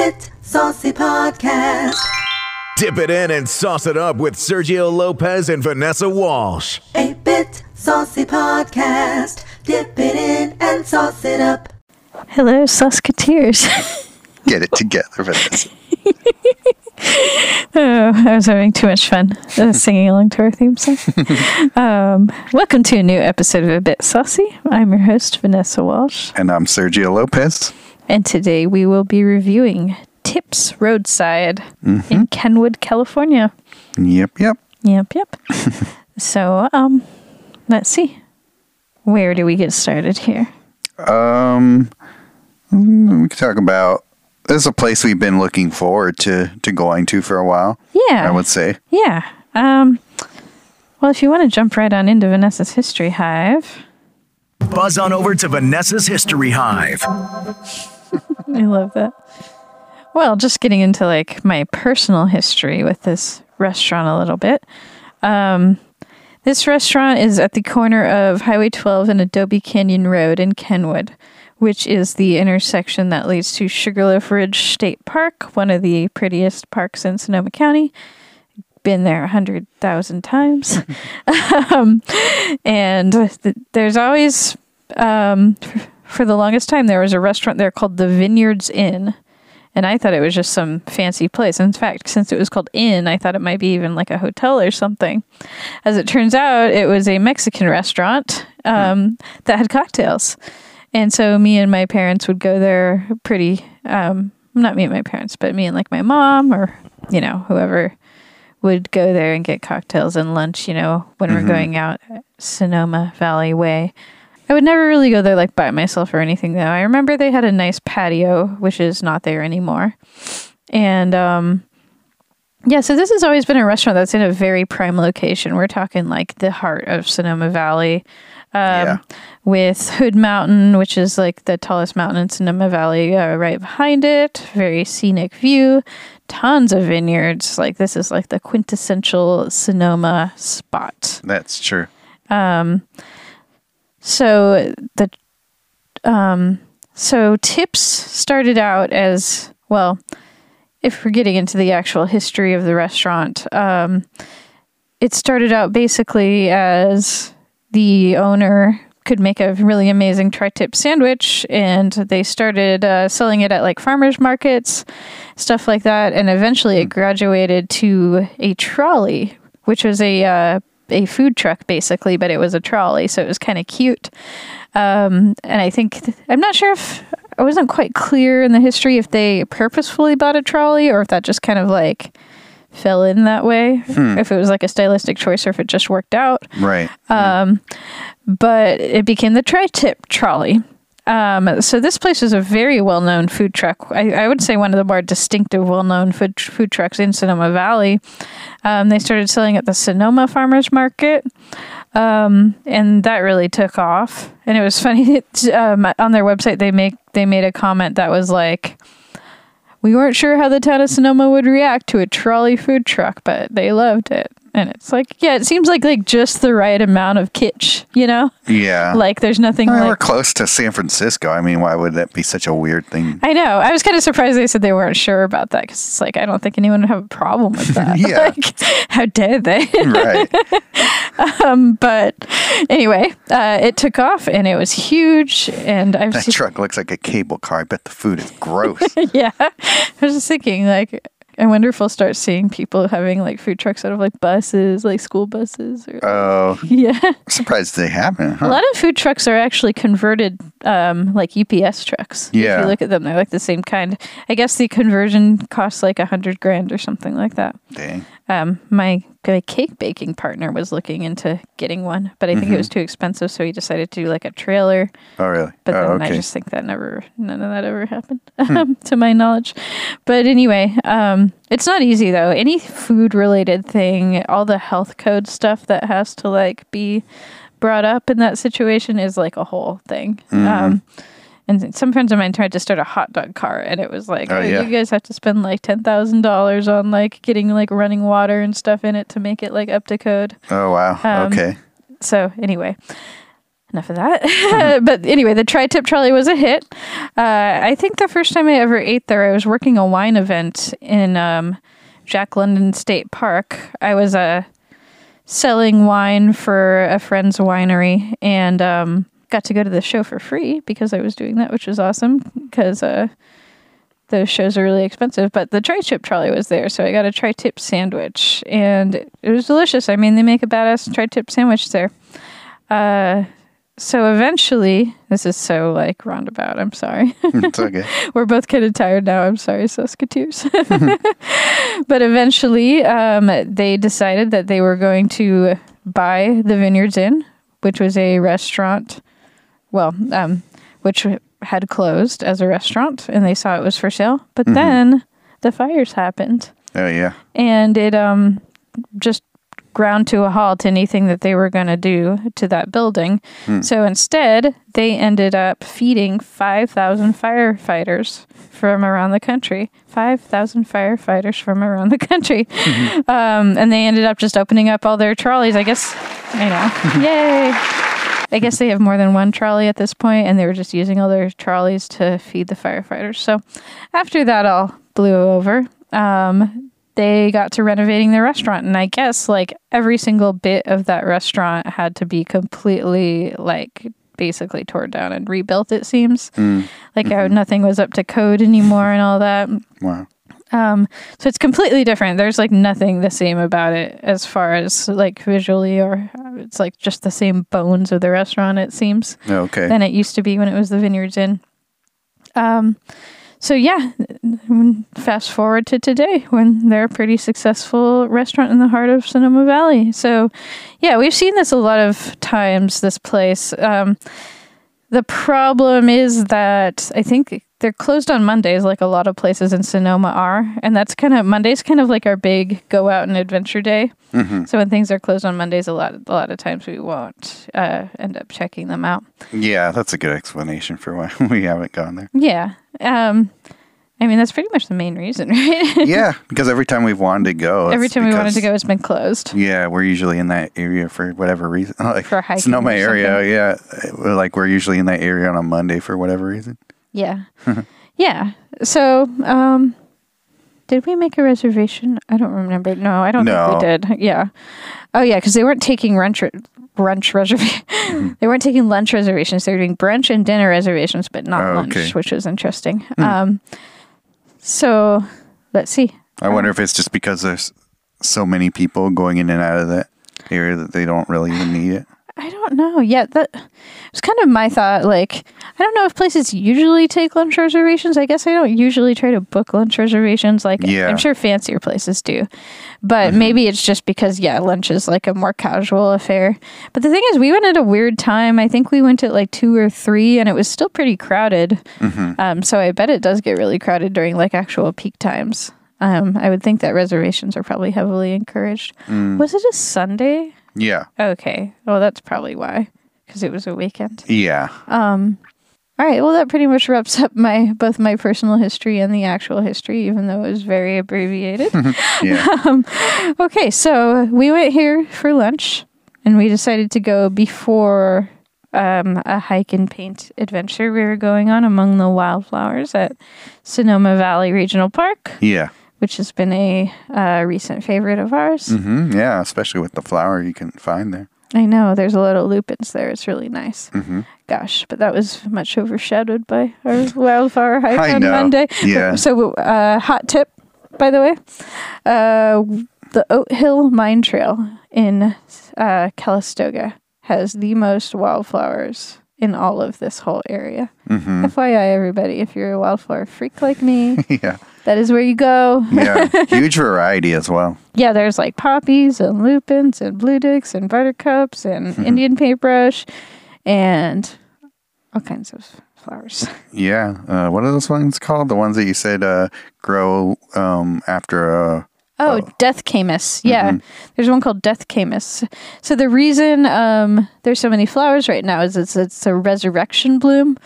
Bit Saucy Podcast. Dip it in and sauce it up with Sergio Lopez and Vanessa Walsh. A Bit Saucy Podcast. Dip it in and sauce it up. Hello, Susketeers. Get it together, Vanessa. oh, I was having too much fun uh, singing along to our theme song. um, welcome to a new episode of A Bit Saucy. I'm your host, Vanessa Walsh, And I'm Sergio Lopez. And today we will be reviewing Tips Roadside in Kenwood, California. Yep, yep. Yep, yep. so, um, let's see. Where do we get started here? Um, we can talk about. This is a place we've been looking forward to to going to for a while. Yeah. I would say. Yeah. Um, well, if you want to jump right on into Vanessa's History Hive, Buzz on over to Vanessa's History Hive. I love that. Well, just getting into like my personal history with this restaurant a little bit. Um, this restaurant is at the corner of Highway 12 and Adobe Canyon Road in Kenwood, which is the intersection that leads to Sugarloaf Ridge State Park, one of the prettiest parks in Sonoma County. Been there a hundred thousand times, um, and th- there's always um, for the longest time there was a restaurant there called the Vineyards Inn. And I thought it was just some fancy place. In fact, since it was called Inn, I thought it might be even like a hotel or something. As it turns out, it was a Mexican restaurant um, that had cocktails. And so me and my parents would go there pretty, um, not me and my parents, but me and like my mom or, you know, whoever would go there and get cocktails and lunch, you know, when we're going out Sonoma Valley Way. I would never really go there like by myself or anything though. I remember they had a nice patio, which is not there anymore. And um yeah, so this has always been a restaurant that's in a very prime location. We're talking like the heart of Sonoma Valley. Um, Yeah. with Hood Mountain, which is like the tallest mountain in Sonoma Valley, uh, right behind it. Very scenic view, tons of vineyards. Like this is like the quintessential Sonoma spot. That's true. So the um so tips started out as well if we're getting into the actual history of the restaurant um it started out basically as the owner could make a really amazing tri-tip sandwich and they started uh, selling it at like farmers markets stuff like that and eventually it graduated to a trolley which was a uh, a food truck basically but it was a trolley so it was kind of cute um, and i think i'm not sure if i wasn't quite clear in the history if they purposefully bought a trolley or if that just kind of like fell in that way if it was like a stylistic choice or if it just worked out Right. but it became the tri-tip trolley. Um, so this place is a very well-known food truck. I, I would say one of the more distinctive, well-known food food trucks in Sonoma Valley. Um, they started selling at the Sonoma Farmers Market, um, and that really took off. And it was funny um, on their website they make they made a comment that was like. We weren't sure how the town of Sonoma would react to a trolley food truck, but they loved it. And it's like, yeah, it seems like like just the right amount of kitsch, you know? yeah. Like there's nothing Well, we're close to San Francisco. I mean, why would that be such a weird thing? I know. I was kind of surprised they said they weren't sure about that because it's like I don't think anyone would have a problem with that. Yeah. like, how dare they? right. but anyway, uh, it took off and it was huge. And I've That seen, truck looks like a cable car. I bet the food is gross. yeah, I was just thinking like. I wonder if we'll start seeing people having like food trucks out of like buses, like school buses. Or, Oh, yeah. I'm surprised they haven't. A lot of food trucks are actually converted, um, like UPS trucks. Yeah. If you look at them, they're like the same kind. I guess the conversion costs like a hundred grand or something like that. Dang. Um, my, my cake baking partner was looking into getting one, but I think it was too expensive, so he decided to do like a trailer. Oh, really? But oh, then I okay. Hmm. just think that never, none of that ever happened, um, to my knowledge. But anyway, um, it's not easy though. Any food related thing, all the health code stuff that has to like be brought up in that situation is like a whole thing. Mm-hmm. Um, and some friends of mine tried to start a hot dog cart, and it was like, Oh, oh, yeah. you guys have to spend like ten thousand dollars on like getting like running water and stuff in it to make it like up to code. Oh, wow. Um, okay. So anyway, enough of that. but anyway, the tri tip trolley was a hit. Uh, I think the first time I ever ate there, I was working a wine event in um, Jack London State Park. I was uh, selling wine for a friend's winery and um, got to go to the show for free because I was doing that, which was awesome because uh, those shows are really expensive. But the tri tip trolley was there, so I got a tri tip sandwich and it was delicious. I mean, they make a badass tri tip sandwich there. Uh, so eventually, this is so like roundabout. I'm sorry. it's okay. We're both kind of tired now. I'm sorry, Saskatoons. but eventually, um, they decided that they were going to buy the Vineyards Inn, which was a restaurant. Well, um, which had closed as a restaurant, and they saw it was for sale. But then the fires happened, Oh yeah. and it um just ground to a halt anything that they were going to do to that building. So instead, they ended up feeding 5,000 firefighters from around the country. 5,000 firefighters from around the country. Um, and they ended up just opening up all their trolleys. I guess, you know, yay. I guess they have more than one trolley at this point, and they were just using all their trolleys to feed the firefighters. So after that all blew over, um, they got to renovating the restaurant. And i guess like every single bit of that restaurant had to be completely like basically torn down and rebuilt it seems. Like how nothing was up to code anymore and all that. Wow. Um so it's completely different there's like nothing the same about it as far as like visually or uh, it's like just the same bones of the restaurant it seems Okay. than it used to be when it was the Vineyards Inn. Um, so yeah, fast forward to today when they're a pretty successful restaurant in the heart of Sonoma Valley. So yeah, we've seen this a lot of times. This place. Um, the problem is that I think they're closed on Mondays, like a lot of places in Sonoma are, and that's kind of Monday's kind of like our big go out and adventure day. So when things are closed on Mondays, a lot a lot of times we won't uh, end up checking them out. yeah, that's a good explanation for why we haven't gone there. Yeah. Um, I mean, that's pretty much the main reason, right? yeah, because every time we've wanted to go, Every time we wanted to go, it's been closed. Yeah, we're usually in that area for whatever reason. Like For hiking Sonoma or area, yeah. Like we're usually in that area on a Monday for whatever reason. Yeah. yeah. So, um, did we make a reservation? I don't remember. No, I don't No. think we did. Yeah. Oh, yeah, because they weren't taking lunch, re- brunch reservation. Mm-hmm. they weren't taking lunch reservations. They were doing brunch and dinner reservations, but not Oh, lunch, okay. Hmm. which was interesting. Um, so let's see. I wonder um, if it's just because there's so many people going in and out of that area that they don't really even need it. I don't know. Yeah, that was kind of my thought. Like, I don't know if places usually take lunch reservations. I guess I don't usually try to book lunch reservations. Like, Yeah. I'm sure fancier places do, but maybe it's just because yeah, lunch is like a more casual affair. But the thing is, we went at a weird time. I think we went at like two or three, and it was still pretty crowded. Um, so I bet it does get really crowded during like actual peak times. Um, I would think that reservations are probably heavily encouraged. Was it a Sunday? Yeah. Okay. Well, that's probably why, because it was a weekend. Yeah. Um. All right. Well, that pretty much wraps up my both my personal history and the actual history, even though it was very abbreviated. Yeah. okay, so we went here for lunch, and we decided to go before um, a hike and paint adventure we were going on among the wildflowers at Sonoma Valley Regional Park, yeah. Which has been a uh, recent favorite of ours. hmm Yeah. Especially with the flower you can find there. I know there's a lot of lupins there. It's really nice. Gosh, but that was much overshadowed by our wildflower hike I on know. Monday. Yeah. So, uh, hot tip, by the way, uh, the Oat Hill Mine Trail in uh, Calistoga has the most wildflowers in all of this whole area. Mm-hmm. FYI, everybody, if you're a wildflower freak like me, yeah. That is where you go. Yeah. Huge variety as well. Yeah, there's like poppies and lupins and blue dicks and buttercups and Mm-hmm. Indian paintbrush and all kinds of flowers. Yeah. Uh, what are those ones called? The ones that you said uh, grow um, after a. Oh, death camas. Yeah, there's one called death camas. So the reason um, there's so many flowers right now is it's it's a resurrection bloom,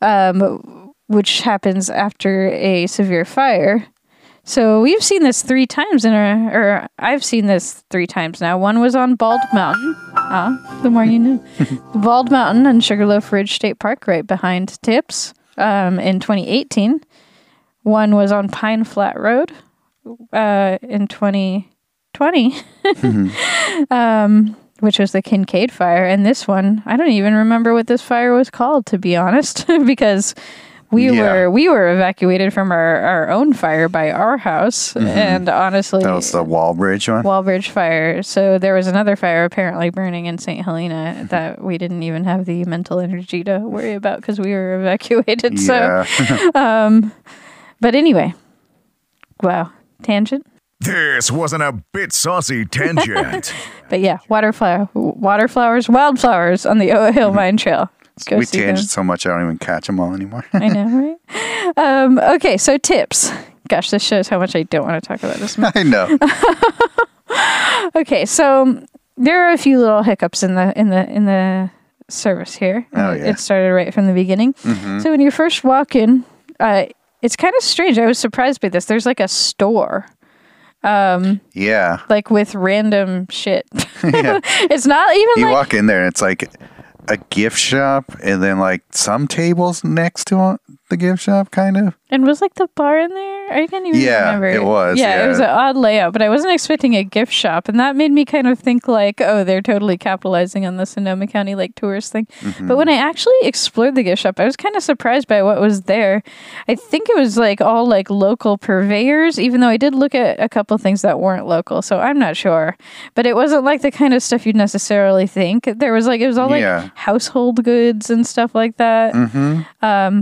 um, which happens after a severe fire. So we've seen this three times in our, or I've seen this three times now. One was on Bald Mountain. Ah, the more you know. Bald Mountain and Sugarloaf Ridge State Park, right behind Tips, um, in 2018. One was on Pine Flat Road uh, in 2020, um, which was the Kincade fire. And this one, I don't even remember what this fire was called, to be honest, because we Yeah. were we were evacuated from our, our own fire by our house. Mm-hmm. And honestly, That was the Walbridge one. Walbridge fire. So there was another fire apparently burning in St. Helena that we didn't even have the mental energy to worry about because we were evacuated. So, yeah. Um, but anyway, wow, tangent. This wasn't a bit saucy tangent. But yeah, waterflower, waterflowers, wildflowers on the Oat Hill mm-hmm. Mine Trail. Go we tangent so much I don't even catch them all anymore. I know, right? Um, okay, so tips. Gosh, this shows how much I don't want to talk about this. I know. Okay, so there are a few little hiccups in the in the in the service here. Oh, Uh, yeah. It started right from the beginning. So when you first walk in, uh, it's kind of strange. I was surprised by this. There's like a store, Yeah. like with random shit. yeah. it's not even You like walk in there and it's like a gift shop and then like some tables next to the gift shop, kind of. And was like the bar in there? I can't even Yeah, remember. it was, Yeah, it was an odd layout, but I wasn't expecting a gift shop, and that made me kind of think like, oh, they're totally capitalizing on the Sonoma County like tourist thing. Mm-hmm. But when I actually explored the gift shop, I was kind of surprised by what was there. I think it was like all like local purveyors, even though I did look at a couple things that weren't local, so I'm not sure. But it wasn't like the kind of stuff you'd necessarily think. There was like it was all like Yeah. household goods and stuff like that. Mm-hmm.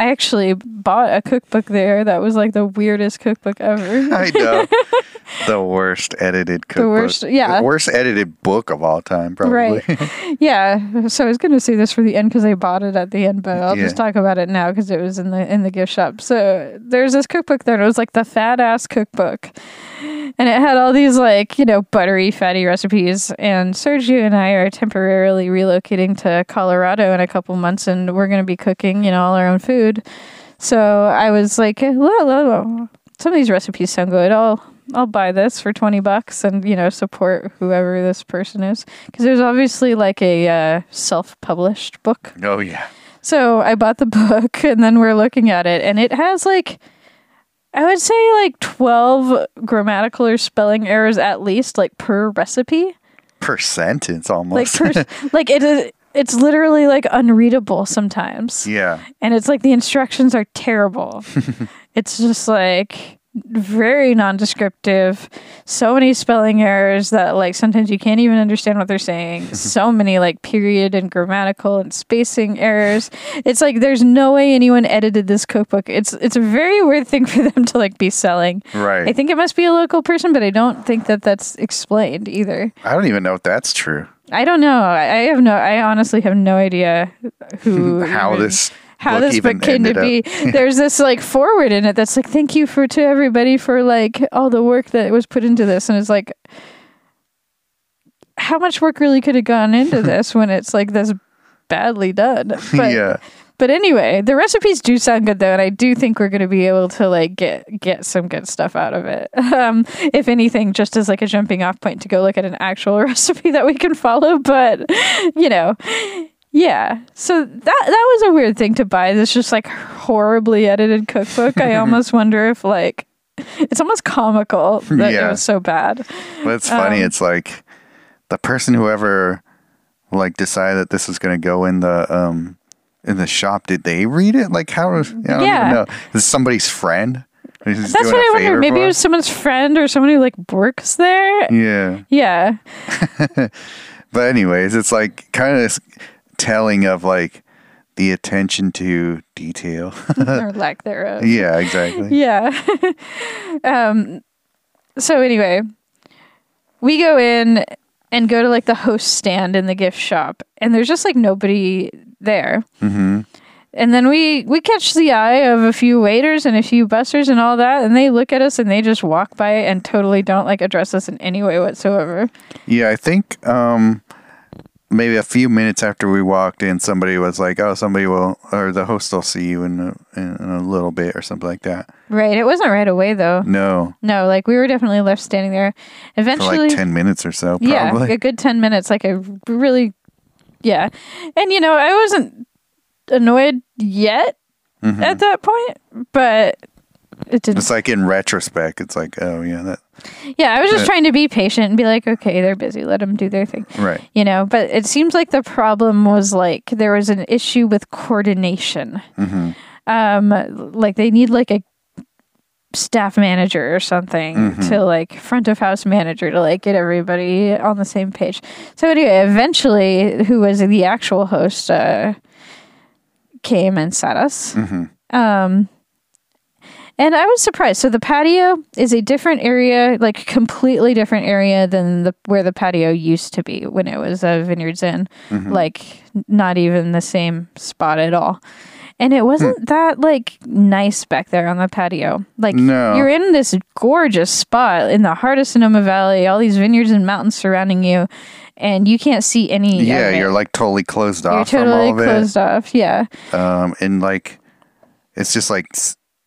I actually bought a cookbook there that was like the weirdest cookbook ever. I know. the worst edited cookbook. worst- yeah. The worst edited book of all time, probably. right. yeah. So I was going to say this for the end because I bought it at the end, but I'll just talk about it now because it was in the in the gift shop. So there's this cookbook there, and it was like the fat ass cookbook. And it had all these like, you know, buttery, fatty recipes. And Sergio and I are temporarily relocating to Colorado in a couple months and we're going to be cooking, you know, all our own food. So I was like, "Eh, well, well, well, some of these recipes sound good. I'll I'll buy this for 20 bucks and, you know, support whoever this person is. Because there's obviously like a uh, self published book. Oh, yeah. So I bought the book and then we're looking at it and it has like I would say like 12 grammatical or spelling errors at least like per recipe. Per sentence almost. Like per like it is it's literally like unreadable sometimes. yeah. And it's like the instructions are terrible. it's just like very non-descriptive. So many spelling errors that like sometimes you can't even understand what they're saying. So many like period and grammatical and spacing errors. It's like there's no way anyone edited this cookbook. It's it's a very weird thing for them to like be selling. Right. i think it must be a local person but i don't think that that's explained either. I don't even know if that's true. i don't know. I, have no i honestly have no idea who How even- this how book this book came to be. There's this like forward in it that's like, thank you for to everybody for like all the work that was put into this, and it's like, how much work really could have gone into this when it's like this badly done? But, yeah. But anyway, the recipes do sound good though, and I do think we're going to be able to like get get some good stuff out of it. Um, if anything, just as like a jumping off point to go look at an actual recipe that we can follow. But you know, yeah. So that that was a weird thing to buy. This just like horribly edited cookbook. I almost wonder if like it's almost comical that Yeah. it was so bad. But it's funny. Um, it's like the person whoever like decided that this was going to go in the um in the shop. Did they read it? Like how? I don't Yeah. know. Is somebody's friend? That's what I wonder. Maybe it was someone's friend or someone who like works there. Yeah. Yeah. But anyways, it's like kind of telling of like the attention to detail. or lack thereof. yeah, exactly. Yeah. um so anyway, we go in and go to like the host stand in the gift shop and there's just like nobody there. hmm And then we we catch the eye of a few waiters and a few busters and all that and they look at us and they just walk by and totally don't like address us in any way whatsoever. Yeah, I think um maybe a few minutes after we walked in, somebody was like, "Oh, somebody will, or the host will see you in a, in, a little bit, or something like that." Right. It wasn't right away though. No, No, like we were definitely left standing there. for Eventually, like ten minutes or so, yeah, probably. a good 10 minutes like a really yeah. And you know, I wasn't annoyed yet Mhm. at that point, but it didn't It's like in retrospect, it's like, oh yeah, that Yeah, I was just Yeah. trying to be patient and be like, okay, they're busy, let them do their thing. right. You know, but it seems like the problem was like there was an issue with coordination. hmm Um like they need like a staff manager or something Mhm. to like front of house manager to like get everybody on the same page. So anyway, eventually who was the actual host uh came and sat us. hmm Um, and I was surprised. So the patio is a different area, like completely different area than the where the patio used to be when it was a Vineyards Inn. Mhm. Like not even the same spot at all. And it wasn't that like nice back there on the patio. Like No. you're in this gorgeous spot in the heart of Sonoma Valley, all these vineyards and mountains surrounding you, and you can't see any. Yeah, it. you're like totally closed you're off from totally closed off. Yeah. Um, and like, it's just like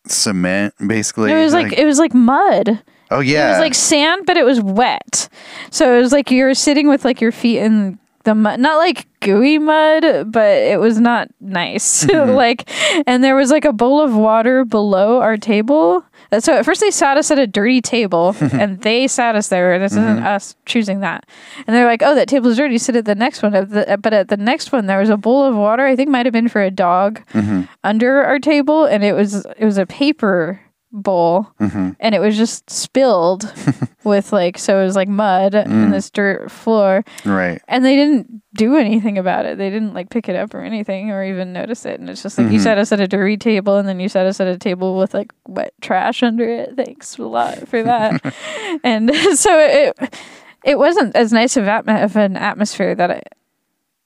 cement, basically. It was like, it was like mud. oh yeah, It was like sand, but it was wet. So it was like you were sitting with like your feet in the mud, not like gooey mud, but it was not nice. Mm-hmm. like, and there was like a bowl of water below our table. So at first they sat us at a dirty table, and they sat us there. And this isn't Mm-hmm. us choosing that. And they're like, "Oh, that table's dirty. Sit at the next one." But at the next one, there was a bowl of water. I think might have been for a dog Mm-hmm. under our table, and it was it was a paper bowl hmm and it was just spilled with like so it was like mud Mm. in this dirt floor right. and they didn't do anything about it they didn't like pick it up or anything or even notice it and it's just like you Mhm. sat us at a dirty table and then you sat us at a table with like wet trash under it thanks a lot for that and so it it wasn't as nice of, atmo- of an atmosphere that i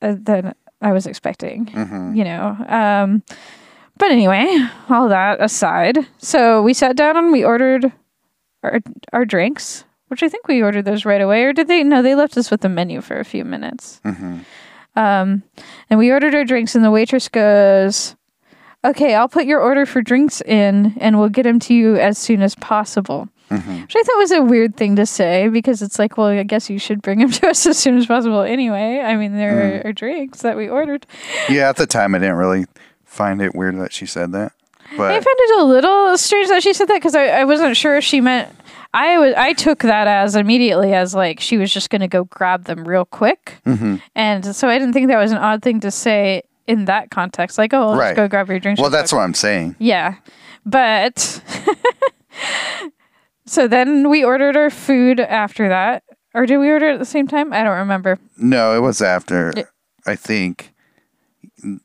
uh, that i was expecting hmm you know. Um, but anyway, all that aside, so we sat down and we ordered our our drinks, which I think we ordered those right away, or did they? No, they left us with the menu for a few minutes. hmm Um, and we ordered our drinks, and the waitress goes, "Okay, I'll put your order for drinks in, and we'll get them to you as soon as possible." hmm Which I thought was a weird thing to say because it's like, well, I guess you should bring them to us as soon as possible anyway. I mean, there are drinks that we ordered. Yeah, at the time, I didn't really find it weird that she said that, But I found it a little strange that she said that because I, I wasn't sure if she meant. I was I took that as immediately as like she was just going to go grab them real quick, hmm and so I didn't think that was an odd thing to say in that context. Like, oh, let's Right. go grab your drinks. well, that's quick. what I'm saying. yeah, but so then we ordered our food after that, or did we order it at the same time? I don't remember. No, it was after. Yeah. I think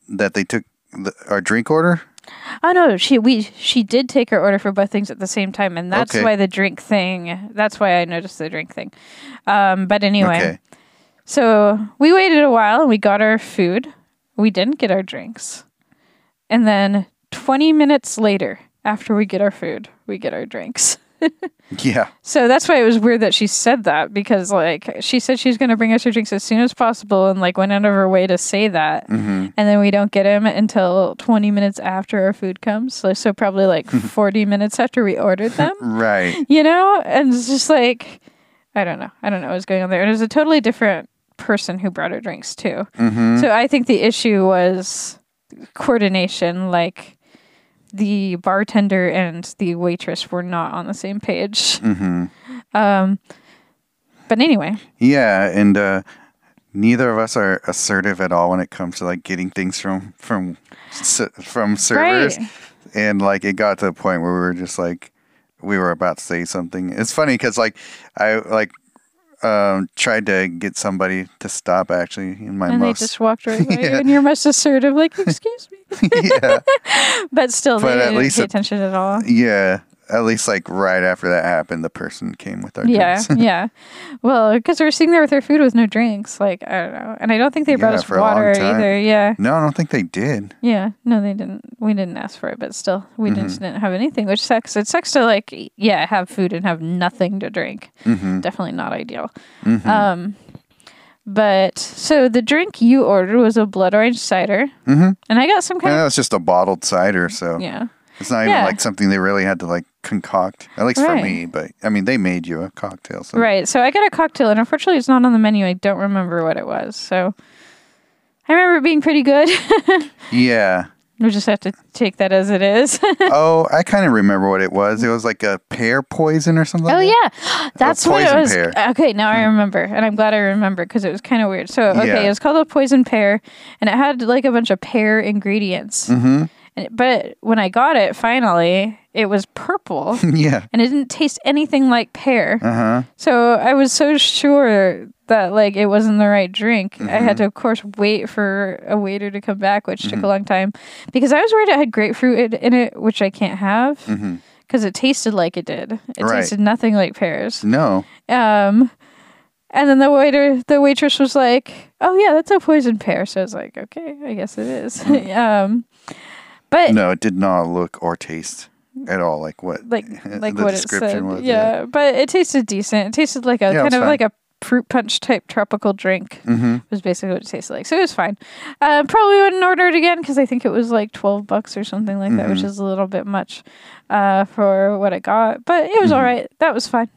that they took the, our drink order. Oh no, she we she did take her order for both things at the same time, and that's Okay. why the drink thing. That's why I noticed the drink thing. Um, but anyway, Okay. so we waited a while and we got our food. We didn't get our drinks, and then twenty minutes later, after we get our food, we get our drinks. Yeah. So that's why it was weird that she said that because like she said she's going to bring us her drinks as soon as possible and like went out of her way to say that. Hmm and then we don't get them until 20 minutes after our food comes. So, so probably like 40 minutes after we ordered them. Right. you know? And it's just like i don't know. I don't know what's going on there. It was a totally different person who brought her drinks too. Hmm so i think the issue was coordination like the bartender and the waitress were not on the same page. Hmm um but anyway. Yeah, and uh, neither of us are assertive at all when it comes to like getting things from from from servers. right. And like it got to the point where we were just like we were about to say something. It's funny because like i like um tried to get somebody to stop actually in my and most they just walked right by you and you're most assertive like excuse me yeah. But still But they at didn't least pay attention at all. Yeah at least like right after that happened the person came with our yeah drinks. yeah. Well because we were sitting there with our food with no drinks like i don't know. And i don't think they brought Yeah, us for a long water either. Yeah. No i don't think they did. Yeah. No they didn't. We didn't ask for it but still we Mm-hmm. just didn't have anything which sucks. It sucks to like yeah have food and have nothing to drink. Hmm definitely not ideal. Hmm um But so the drink you ordered was a blood orange cider, mm-hmm. and I got some kind that was just a bottled cider, so yeah. it's not even Yeah. like something they really had to like concoct. At least for me, but I mean, they made you a cocktail. So. Right. So I got a cocktail, and unfortunately, it's not on the menu. I don't remember what it was. So I remember it being pretty good. Yeah. We just have to take that as it is. oh, I kind of remember what it was. It was like a pear poison or something. oh like that? yeah, that's what it poison was. pear. Hmm. Okay, now I remember, and I'm glad I remember because it was kind of weird. So okay, Yeah. it was called a poison pear, and it had like a bunch of pear ingredients. Mm-hmm. And, but when I got it, finally, it was purple. yeah. and it didn't taste anything like pear. Uh huh. So I was so sure that like it wasn't the right drink. I Mm-hmm. had to, of course, wait for a waiter to come back, which Mm-hmm. took a long time because I was worried it had grapefruit in- it, which I can't have Mhm. because it tasted like it did. It Right. tasted nothing like pears. No. Um, and then the waiter, the waitress was like, "Oh yeah, that's a poison pear." So I was like, "Okay, I guess it is." um, but Mm. No, it did not look or taste at all like what like like the what it said. was. yeah, but it tasted decent. It tasted like a Yeah, kind of fine. like a fruit punch type tropical drink. Mm-hmm. Was basically what it tasted like. So it was fine. Uh, probably wouldn't order it again because I think it was like twelve bucks or something like that, which Mm-hmm. is a little bit much uh, for what I got. But it was Mm-hmm. all right. That was fine.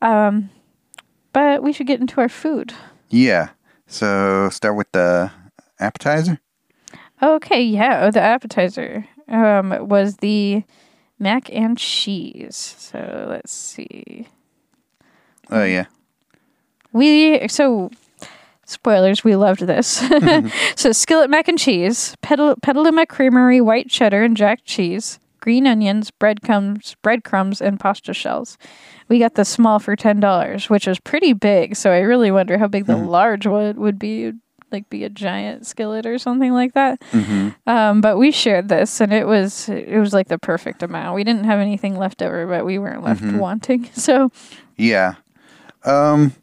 Um, but we should get into our food. Yeah. So start with the appetizer. Okay, yeah. Oh, the appetizer um, was the mac and cheese. So let's see. Oh yeah. We so spoilers. We loved this. so skillet mac and cheese, Petal- Petaluma Creamery white cheddar and jack cheese, green onions, breadcrumbs, breadcrumbs, and pasta shells. We got the small for ten dollars, which was pretty big. So I really wonder how big the mm-hmm. large one would be. Like be a giant skillet or something like that. Um, but we shared this, and it was it was like the perfect amount. We didn't have anything left over, but we weren't left wanting. So Yeah. Um,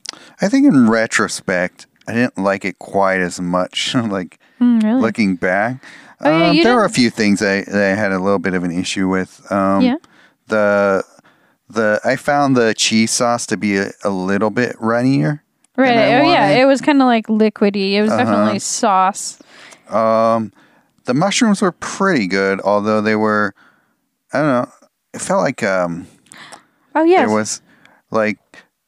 I think in retrospect, I didn't like it quite as much. like mm, really, looking back, Oh, yeah, um, you there were a few things I, that I had a little bit of an issue with. Um, yeah. The the I found the cheese sauce to be a, a little bit runnier. Right. Oh, yeah. It was kind of like liquidy. It was Uh-huh. definitely sauce. Um, the mushrooms were pretty good, although they were, I don't know, it felt like um Oh, yes. there was like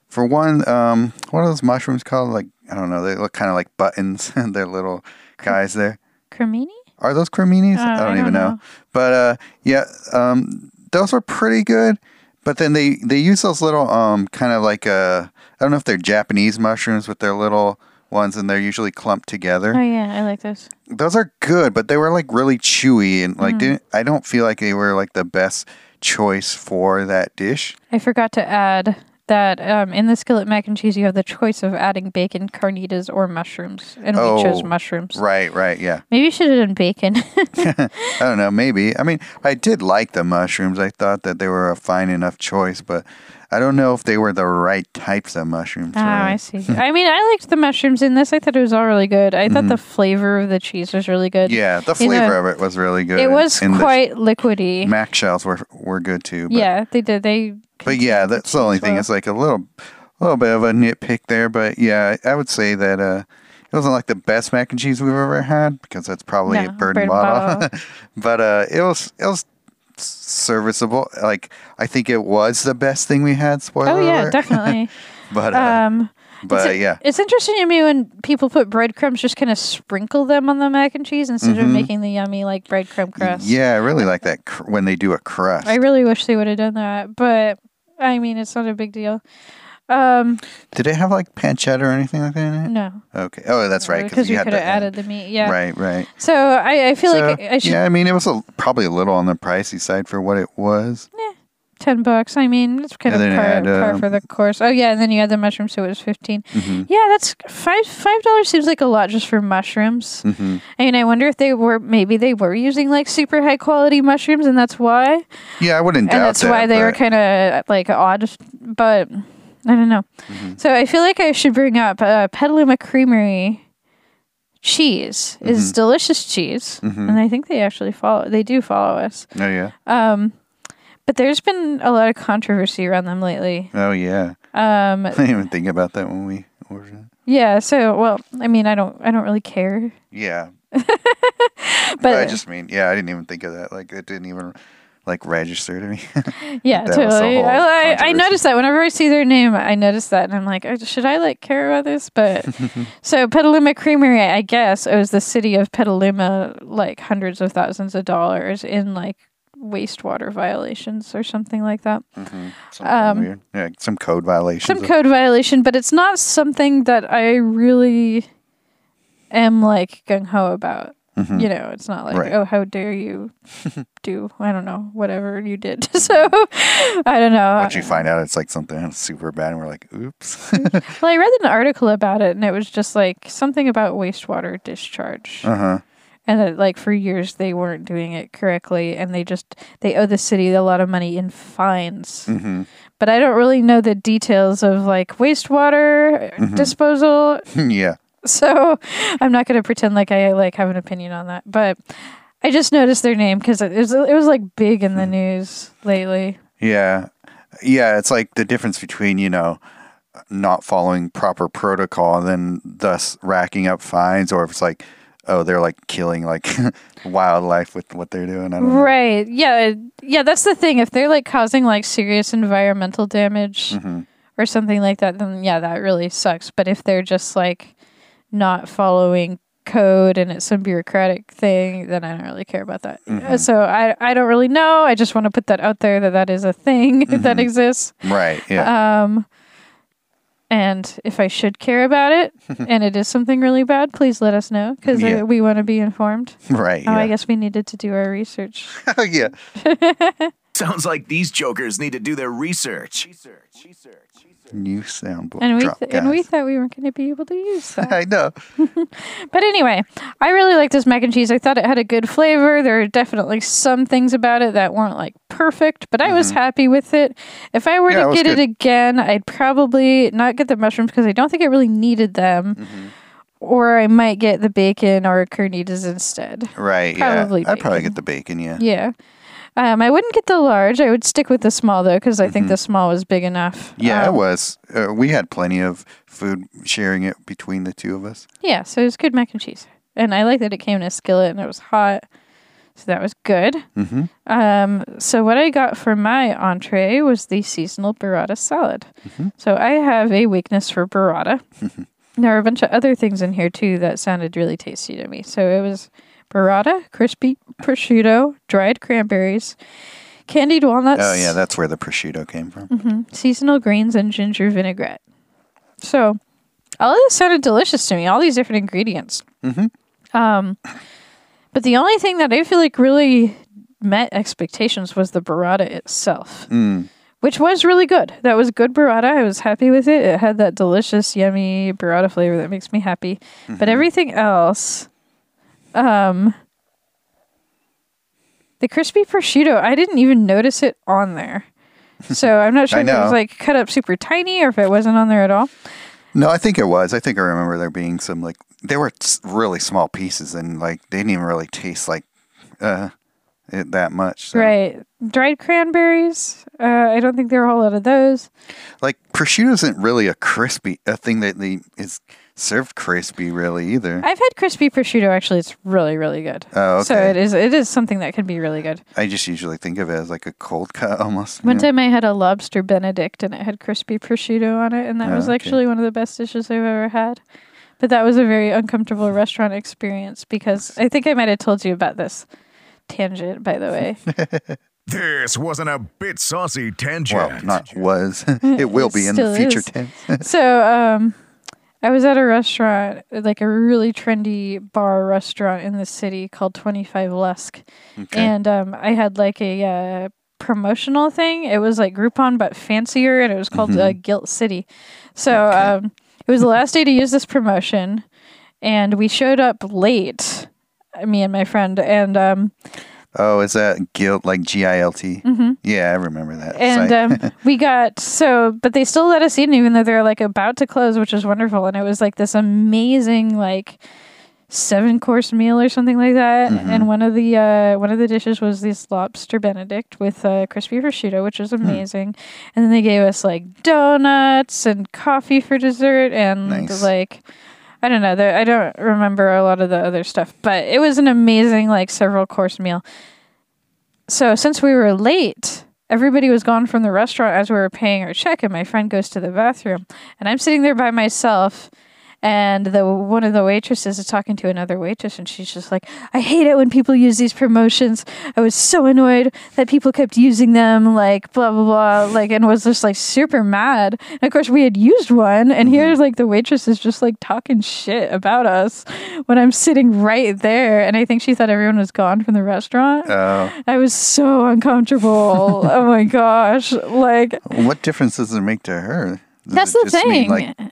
for one um what are those mushrooms called? Like I don't know, they look kind of like buttons. They're little guys there. cremini. Are those creminis? Uh, I don't I even don't know. know. But uh, yeah, um, those were pretty good. But then they they use those little um kind of like uh I don't know if they're Japanese mushrooms, but they're little ones and they're usually clumped together. Oh yeah, I like those. Those are good, but they were like really chewy and Mm. like didn't I don't feel like they were like the best choice for that dish. I forgot to add that um, in the skillet mac and cheese, you have the choice of adding bacon, carnitas, or mushrooms, and we chose Oh, mushrooms. Right, right, yeah. Maybe you should have done bacon. I don't know, maybe. I mean, I did like the mushrooms. I thought that they were a fine enough choice, but I don't know if they were the right types of mushrooms. Oh, for I see. I mean, I liked the mushrooms in this. I thought it was all really good. I thought the flavor of the cheese was really good. Mm-hmm. Yeah, the You know, flavor of it was really good. It was and quite liquidy. Mac shells were were good too. Yeah, they did. They. but yeah, that's the only thing. well. It's like a little, little bit of a nitpick there. But yeah, I would say that uh, it wasn't like the best mac and cheese we've ever had because that's probably No, a bird bird and bottle. but uh, it was it was serviceable. Like I think it was the best thing we had. Spoiler Oh yeah, alert. definitely. But uh, um, but it's, yeah, it's interesting to me when people put breadcrumbs, just kind of sprinkle them on the mac and cheese instead of making the yummy like breadcrumb crust. Mm-hmm. yeah, I really like that cr- when they do a crust. I really wish they would have done that, but I mean, it's not a big deal. Um, Did it have like pancetta or anything like that in it? no, Okay. Oh, that's right. because you had could have to added the meat. Yeah. Right, right. So I, I feel So, like I should yeah, I mean, it was a, probably a little on the pricey side for what it was. Yeah, ten bucks. I mean, it's kind And of par, had, par um, for the course. Oh yeah, and then you had the mushrooms, so it was 15 Mhm. Yeah, that's five five dollars seems like a lot just for mushrooms. hmm I mean, I wonder if they were maybe they were using like super high quality mushrooms, and that's why, Yeah, I wouldn't doubt and that's that. why they were kind of like odd. But I don't know. Mm-hmm. So I feel like I should bring up uh, Petaluma Creamery cheese Mm-hmm. is delicious cheese, and I think they actually follow. They do follow us. Oh yeah. Um, but there's been a lot of controversy around them lately. Oh yeah. Um, I didn't even think about that when we ordered it. Yeah. So, well, I mean, I don't, I don't really care, Yeah, but but I just mean, yeah, I didn't even think of that. Like, it didn't even like register to me. yeah, totally. I, I, I noticed that whenever I see their name, I notice that, and I'm like, "Oh, should I like care about this? But so Petaluma Creamery, I guess, owes the city of Petaluma like hundreds of thousands of dollars in like wastewater violations or something like that. Something Um, weird. Yeah, some code violations. some code violation, but it's not something that I really am like gung ho about. You know, it's not like, Mm-hmm. Right. oh, how dare you do, I don't know, whatever you did. so I don't know. Once you find out it's like something super bad, and we're like, oops. Well, I read an article about it, and it was just like something about wastewater discharge. uh huh. and that like for years they weren't doing it correctly and they just they owe the city a lot of money in fines Mm-hmm. but i don't really know the details of like wastewater Mm-hmm. disposal yeah. so i'm not going to pretend like i like have an opinion on that but i just noticed their name because it was it was like big in the Hmm. news lately Yeah. Yeah. It's like the difference between, you know, not following proper protocol and then thus racking up fines, or if it's like, oh, they're like killing like wildlife with what they're doing. I don't know. right yeah yeah that's the thing if they're like causing like serious environmental damage Mm-hmm. or something like that, then yeah, that really sucks. But if they're just like not following code and it's some bureaucratic thing, then I don't really care about that. Mm-hmm. Uh, So I I don't really know. I just want to put that out there that that is a thing Mm-hmm. that exists. Right. Yeah. Um, and if I should care about it and it is something really bad, please let us know because Yeah. we want to be informed. right. Oh, Yeah. I guess we needed to do our research. yeah. Sounds like these jokers need to do their research. New sound And we drop, th- and we thought we weren't going to be able to use that. I know. But anyway, I really like this mac and cheese. I thought it had a good flavor. There are definitely some things about it that weren't like perfect, but I was happy with it. If I were Mm-hmm. Yeah, to was get it again, I'd probably not get the mushrooms because I don't think I really needed them. Mm-hmm. Or I might get the bacon or a carnitas instead. Right. Probably yeah. I'd probably get the bacon. Yeah. Yeah. Um, I wouldn't get the large. I would stick with the small though because I think the small was big enough. Mm-hmm. Yeah, it Um, was. Uh, we had plenty of food sharing it between the two of us. Yeah, so it was good mac and cheese, and I like that it came in a skillet and it was hot, so that was good. Mm-hmm. Um, so what I got for my entree was the seasonal burrata salad. So I have a weakness for burrata. there are a bunch of other things in here too that sounded really tasty to me. So it was burrata, crispy prosciutto, dried cranberries, candied walnuts. Oh yeah, that's where the prosciutto came from. Mm-hmm. seasonal greens and ginger vinaigrette. So all of this sounded delicious to me. All these different ingredients. Mm-hmm. Um, but the only thing that I feel like really met expectations was the burrata itself, Mm. which was really good. That was good burrata. I was happy with it. It had that delicious, yummy burrata flavor that makes me happy. Mm-hmm. But everything else, um, the crispy prosciutto, I didn't even notice it on there. So I'm not sure if it was like cut up super tiny or if it wasn't on there at all. No, I think it was. I think I remember there being some like they were really small pieces and like they didn't even really taste like uh it that much. so. Right. Dried cranberries. Uh, I don't think there are a whole lot of those. Like prosciutto isn't really a crispy a thing that they is served crispy really either. I've had crispy prosciutto. Actually, it's really, really good. Oh, okay. So it is. It is something that can be really good. I just usually think of it as like a cold cut almost. One yeah. time I had a lobster Benedict and it had crispy prosciutto on it, and that Oh, was okay. actually one of the best dishes I've ever had. But that was a very uncomfortable restaurant experience because I think I might have told you about this tangent, by the way. This wasn't a bit saucy tangent. Well, not was. it will be in the future is. tense. so um I was at a restaurant, like a really trendy bar restaurant in the city called 25 Lusk. And um I had like a uh promotional thing. It was like Groupon but fancier and it was called uh, Gilt City. So um it was the last day to use this promotion and we showed up late me and my friend and um oh, is that Gilt like G I L T? Yeah, I remember that. and um, we got so but they still let us in even though they're like about to close which is wonderful and it was like this amazing like seven course meal or something like that. And one of the uh, one of the dishes was this lobster Benedict with uh, crispy prosciutto, which was amazing. And then they gave us like donuts and coffee for dessert, and Nice. like I don't know. I don't remember a lot of the other stuff, but it was an amazing like several course meal. So since we were late, everybody was gone from the restaurant as we were paying our check, and my friend goes to the bathroom, and I'm sitting there by myself. And the one of the waitresses is talking to another waitress, and she's just like, "I hate it when people use these promotions. I was so annoyed that people kept using them, like blah blah blah, like, and was just like super mad. And of course, we had used one, and mm-hmm. here's like the waitress is just like talking shit about us when I'm sitting right there, and I think she thought everyone was gone from the restaurant. Oh, I was so uncomfortable. oh my gosh. Like what difference does it make to her? Does that's the thing. mean, like,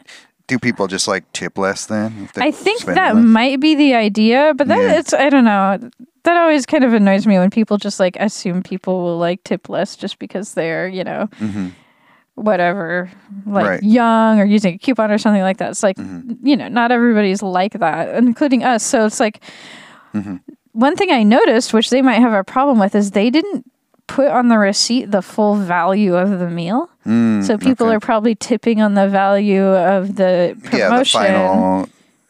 do people just like tip less then? I think that less? might be the idea, but that Yeah. it's I don't know. That always kind of annoys me when people just like assume people will like tip less just because they're, you know, mm-hmm. whatever, like Right. young or using a coupon or something like that. It's like, mm-hmm. you know, not everybody's like that, including us. So it's like mm-hmm. one thing I noticed, which they might have a problem with, is they didn't put on the receipt the full value of the meal. Mm, so people okay. are probably tipping on the value of the promotion. yeah, the final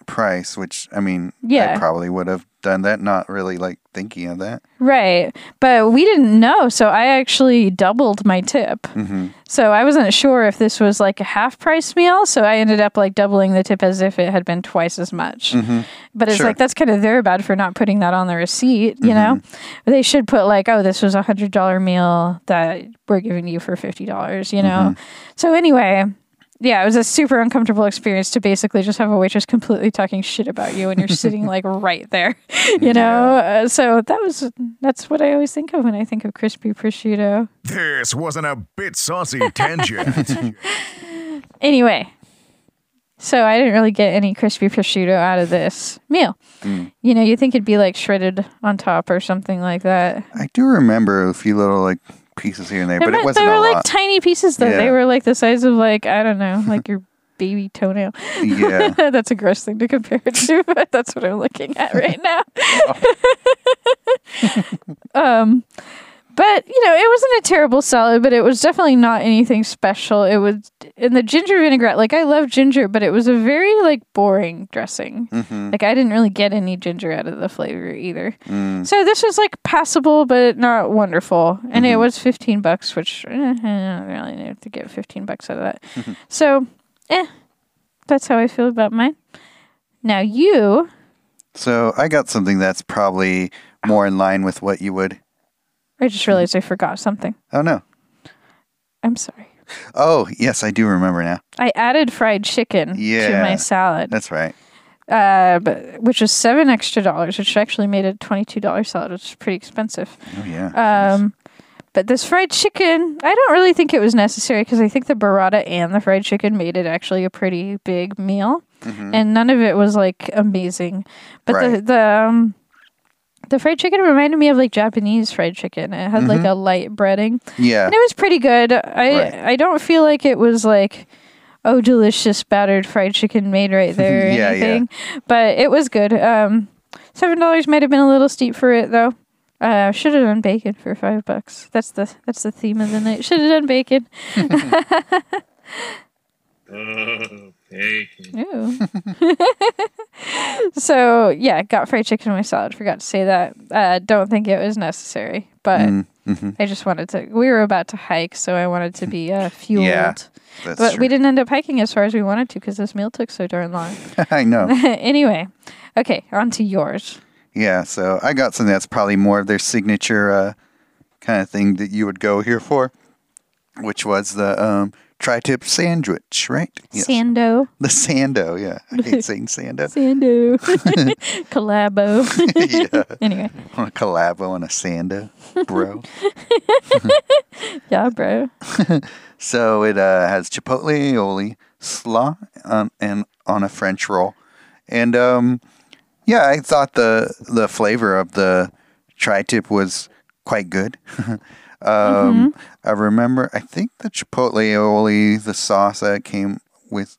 price, which I mean, Yeah. I probably would have done that, not really like thinking of that. Right. But we didn't know. So I actually doubled my tip. Mm-hmm. So I wasn't sure if this was like a half price meal. So I ended up like doubling the tip as if it had been twice as much. But it's Mm-hmm. Sure. like, that's kind of their bad for not putting that on the receipt, you know? Mm-hmm. They should put like, oh, this was a $100 meal that we're giving you for $50, you know? Mm-hmm. So anyway. Yeah, it was a super uncomfortable experience to basically just have a waitress completely talking shit about you and you're sitting like right there, you know. Uh, so that was that's what I always think of when I think of crispy prosciutto. This wasn't a bit saucy tangent. Anyway, so I didn't really get any crispy prosciutto out of this meal. Mm. You know, you think it'd be like shredded on top or something like that. I do remember a few little like pieces here and there, but it wasn't they were like lot. tiny pieces though. They were like the size of like I don't know, like your baby toenail. yeah, that's a gross thing to compare it to, but that's what I'm looking at right now. um, but you know, it wasn't a terrible salad, but it was definitely not anything special. It was in the ginger vinaigrette. Like I love ginger, but it was a very like boring dressing. Mm-hmm. Like I didn't really get any ginger out of the flavor either. Mm. So this was like passable, but not wonderful. And Mm-hmm. it was 15 bucks, which eh, I don't really need to get 15 bucks out of that. so, eh, that's how I feel about mine. Now you, So I got something that's probably more in line with what you would. I just realized I forgot something. Oh no. I'm sorry. Oh yes, I do remember now. I added fried chicken to my salad, That's right. uh, but, which was seven extra dollars, which actually made a $22 salad, which is pretty expensive. Oh yeah. Um, but this fried chicken, I don't really think it was necessary because I think the burrata and the fried chicken made it actually a pretty big meal, and none of it was like amazing. But the Mm-hmm. Right. the um, the fried chicken reminded me of like Japanese fried chicken. It had like a light breading, yeah. and it was pretty good. I Right. I don't feel like it was like. Oh, delicious battered fried chicken made right there. Or Yeah, yeah. anything, but it was good. Um, seven dollars might have been a little steep for it though. Uh, should have done bacon for five bucks. That's the that's the theme of the night. Should have done bacon. Oh. Ooh. so yeah, got fried chicken in my salad. Forgot to say that. Uh, don't think it was necessary, but Mm, mhm. I just wanted to. We were about to hike, so I wanted to be uh, fueled. Yeah, but true. we didn't end up hiking as far as we wanted to because this meal took so darn long. I know. anyway, okay, on to yours. Yeah, so I got something that's probably more of their signature uh, kind of thing that you would go here for, which was the um, tri-tip sandwich, right? Yes. Sando. The sando, yeah. I hate saying sando. Sando. Collabo. yeah, anyway, on a collabo on a sando, bro. yeah, bro. so it uh, has chipotle aioli, slaw, um, and on a French roll, and um, yeah, I thought the the flavor of the tri-tip was quite good. Um, I remember, I think the chipotle aioli, the sauce that came with,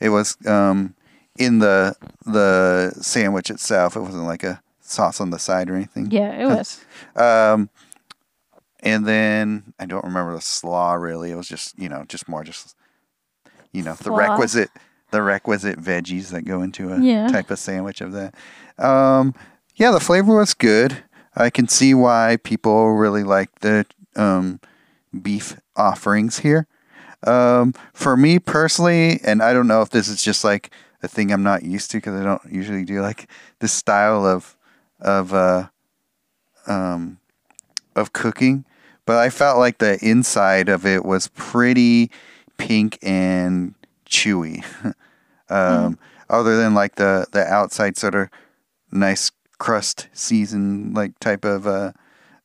it was um, in the the sandwich itself. It wasn't like a sauce on the side or anything. Yeah, it was. Um, and then I don't remember the slaw really. It was just you know just more just you know the requisite the requisite veggies that go into a Yeah. type of sandwich of that. Um, yeah, the flavor was good. I can see why people really like the um, beef offerings here. Um, for me personally, and I don't know if this is just like a thing I'm not used to because I don't usually do like this style of of uh, um, of cooking, but I felt like the inside of it was pretty pink and chewy. um, Other than like the the outside sort of nice crust season like type of uh,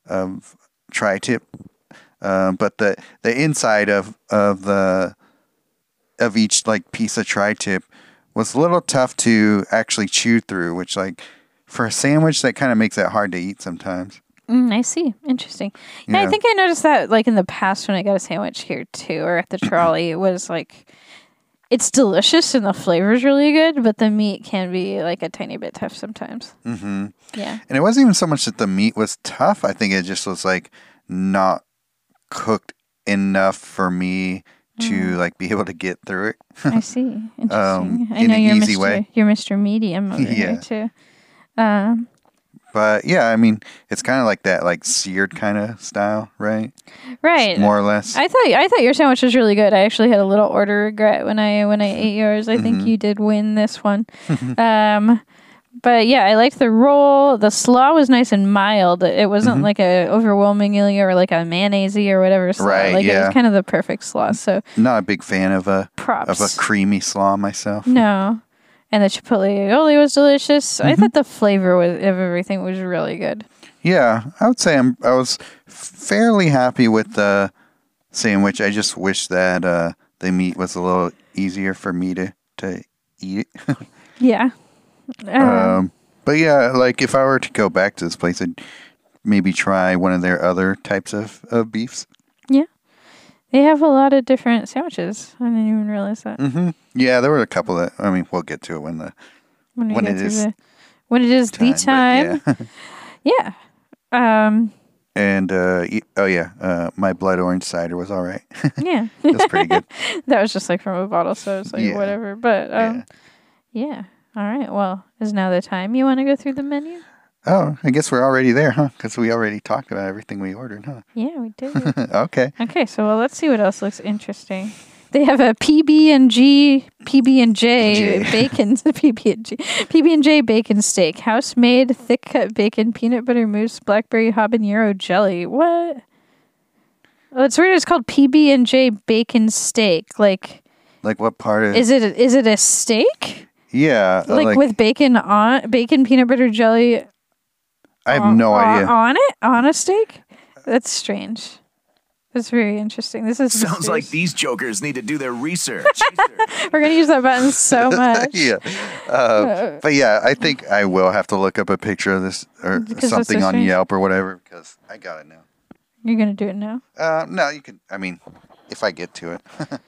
of tri tip, um, but the the inside of of the of each like piece of tri tip was a little tough to actually chew through, which like for a sandwich that kind of makes it hard to eat sometimes. Mm, I see. Interesting. Yeah, I think I noticed that like in the past when I got a sandwich here too, or at the trolley, it was like it's delicious and the flavor's really good, but the meat can be like a tiny bit tough sometimes. Mm-hmm. Yeah. And it wasn't even so much that the meat was tough. I think it just was like not cooked enough for me to like be able to get through it. I see. Interesting. Um, I in know an you're easy Mr. way. You're Mr. Medium over Yeah. here too. Um, But yeah, I mean, it's kind of like that, like seared kind of style, right? right. More or less. I thought I thought your sandwich was really good. I actually had a little order regret when I when I ate yours. I Mm-hmm. think you did win this one. um, but yeah, I liked the roll. The slaw was nice and mild. It wasn't Mm-hmm. like a overwhelmingly or like a mayonnaise or whatever slaw. Right, Like it yeah. was kind of the perfect slaw. So Not a big fan of a props. of a creamy slaw myself. no. And the chipotle aioli was delicious. Mm-hmm. I thought the flavor was, of everything was really good. Yeah, I would say I'm. I was fairly happy with the sandwich. I just wish that uh, the meat was a little easier for me to to eat it. Yeah. Um, Um, but yeah, like if I were to go back to this place, I'd maybe try one of their other types of, of beefs. They have a lot of different sandwiches. I didn't even realize that. hmm Yeah, there were a couple that I mean, we'll get to it when the when, When it is the, when it is the time. yeah. Yeah. Um. and uh, oh yeah, uh, my blood orange cider was all right. Yeah. it was pretty good. that was just like from a bottle, so it's like Yeah. whatever. But um. Yeah. All right. Well, is now the time you want to go through the menu? Oh, I guess we're already there, huh? Because we already talked about everything we ordered, huh? Yeah, we did. okay. okay. So well, let's see what else looks interesting. They have a PB and G, PB and J bacon, PB and G, PB and J bacon steak, house made thick cut bacon, peanut butter mousse, blackberry habanero jelly. What? Oh, it's weird. It's called PB and J bacon steak. Like, Like what part of? is it is it a steak? yeah, uh, Like, with bacon on bacon peanut butter jelly? I have on- no idea. on it on a steak. That's strange. That's very interesting. This is Sounds like these jokers need to do their research. We're gonna use that button so much. yeah, uh, but yeah, I think I will have to look up a picture of this or Because something so on. Yelp or whatever because I got it now. You're gonna do it now. Uh, no, you can. I mean, if I get to it.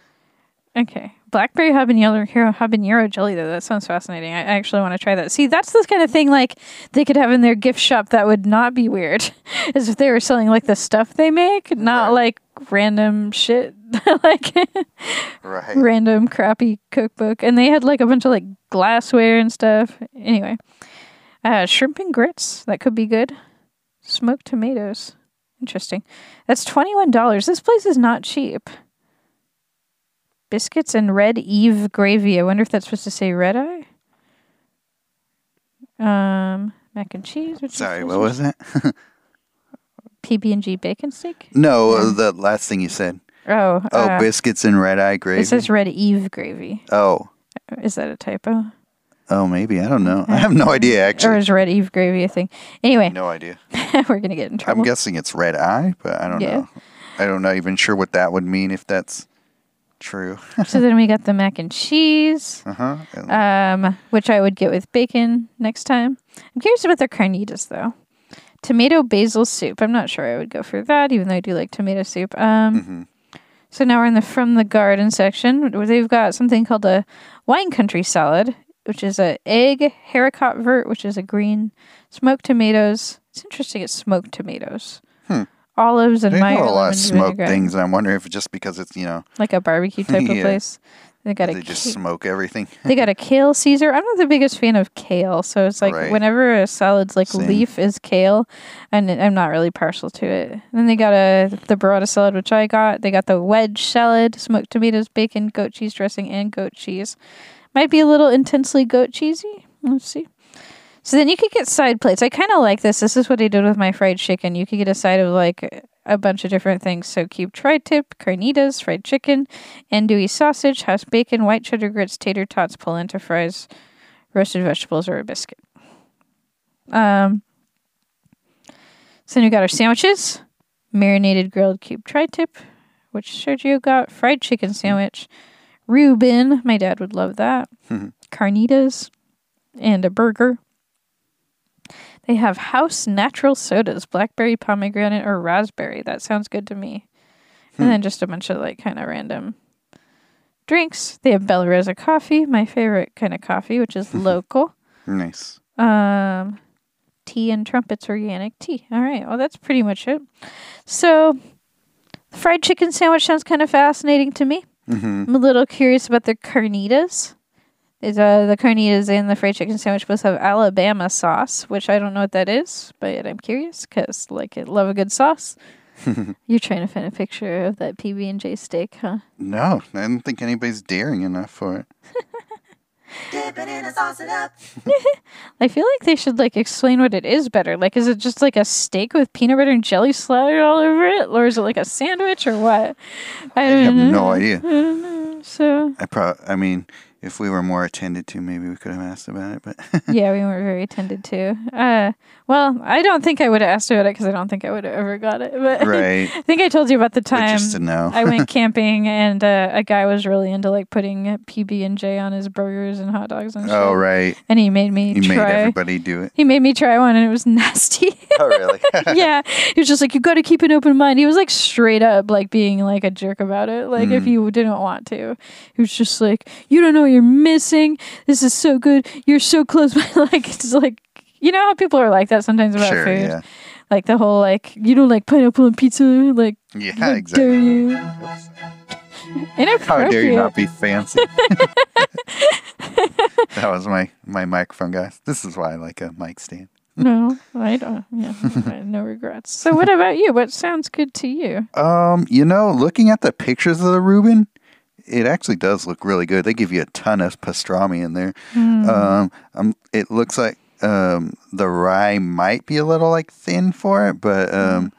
Okay. Blackberry habanero habanero jelly though. That sounds fascinating. I actually want to try that. See, that's the kind of thing like they could have in their gift shop that would not be weird. Is if they were selling like the stuff they make, not Right. like random shit like right. random crappy cookbook. And they had like a bunch of like glassware and stuff. Anyway. Uh shrimp and grits. That could be good. Smoked tomatoes. Interesting. That's twenty one dollars. This place is not cheap. Biscuits and red Eve gravy. I wonder if that's supposed to say red eye. Um, mac and cheese. Sorry, what was that? PB and G bacon steak. no, Yeah. uh, the last thing you said. Oh, Oh, uh, biscuits and red eye gravy. it says red Eve gravy. oh, Is that a typo? oh, maybe I don't know. I have no idea actually. Or is red Eve gravy a thing? Anyway, No idea. we're gonna get in trouble. I'm guessing it's red eye, but I don't Yeah. know. I don't know even sure what that would mean if that's true. so then we got the mac and cheese. uh huh. um, which I would get with bacon next time. I'm curious about their carnitas though. Tomato basil soup. I'm not sure I would go for that, even though I do like tomato soup. Um, hmm so now we're in the from the garden section. Where they've got something called a wine country salad which is a egg, haricot vert, which is a green, smoked tomatoes. It's interesting. It's smoked tomatoes. Olives and They have a lot of smoked things. and I'm wondering if it's just because it's you know like a barbecue type of place. They got a they just ca- smoke everything. they got a kale Caesar. I'm not the biggest fan of kale, so it's like Right. whenever a salad's like Same. leaf is kale, and I'm not really partial to it. then they got a the burrata salad, which I got. They got the wedge salad, smoked tomatoes, bacon, goat cheese dressing, and goat cheese. Might be a little intensely goat cheesy. Let's see. So then you could get side plates. I kind of like this. This is what I did with my fried chicken. You could get a side of like a bunch of different things. So cube tri-tip, carnitas, fried chicken, andouille sausage, house bacon, white cheddar grits, tater tots, polenta fries, roasted vegetables, or a biscuit. Um. So then we got our sandwiches, marinated grilled cube tri-tip, which Sergio got, fried chicken sandwich, Reuben, my dad would love that, carnitas, and a burger. They have house natural sodas, blackberry, pomegranate, or raspberry. That sounds good to me. And then just a bunch of like kind of random drinks. They have Bella Rosa coffee, my favorite kind of coffee, which is local. nice. Um, tea and trumpets organic tea. All right. Well, that's pretty much it. So, the fried chicken sandwich sounds kind of fascinating to me. hmm I'm a little curious about the carnitas. Is uh, the carnitas and the fried chicken sandwich both have Alabama sauce, which I don't know what that is, but I'm curious because like I love a good sauce. You're trying to find a picture of that PB and J steak, huh? No, I don't think anybody's daring enough for it. Dip it in and sauce it up. I feel like they should like explain what it is better. Like, is it just like a steak with peanut butter and jelly slathered all over it, or is it like a sandwich, or what? I I don't have know. no idea. I don't know. So I pro. I mean, if we were more attended to, maybe we could have asked about it. But yeah, we weren't very attended to. Uh, well, I don't think I would have asked about it because I don't think I would have ever got it. But right, I think I told you about the but time just to know. I went camping and uh, a guy was really into like putting PB and J on his burgers and hot dogs and shit. oh right, And he made me you try. made everybody do it. He made me try one and it was nasty. Oh really? yeah, he was just like, you got to keep an open mind. He was like straight up like being like a jerk about it. Like if Mm. you didn't want to, he was just like, you don't know you're missing. This is so good. You're so close. like it's like you know how people are like that sometimes about sure. food. Yeah. Like the whole like you don't like pineapple on pizza. Like Yeah. how dare Exactly. you? Inappropriate. How dare you not be fancy? that was my my microphone, guys. This is why I like a mic stand. No, I don't. Yeah, no regrets. So, what about you? What sounds good to you? Um, you know, looking at the pictures of the Reuben, it actually does look really good. They give you a ton of pastrami in there. Um, um, it looks like um the rye might be a little like thin for it, but um,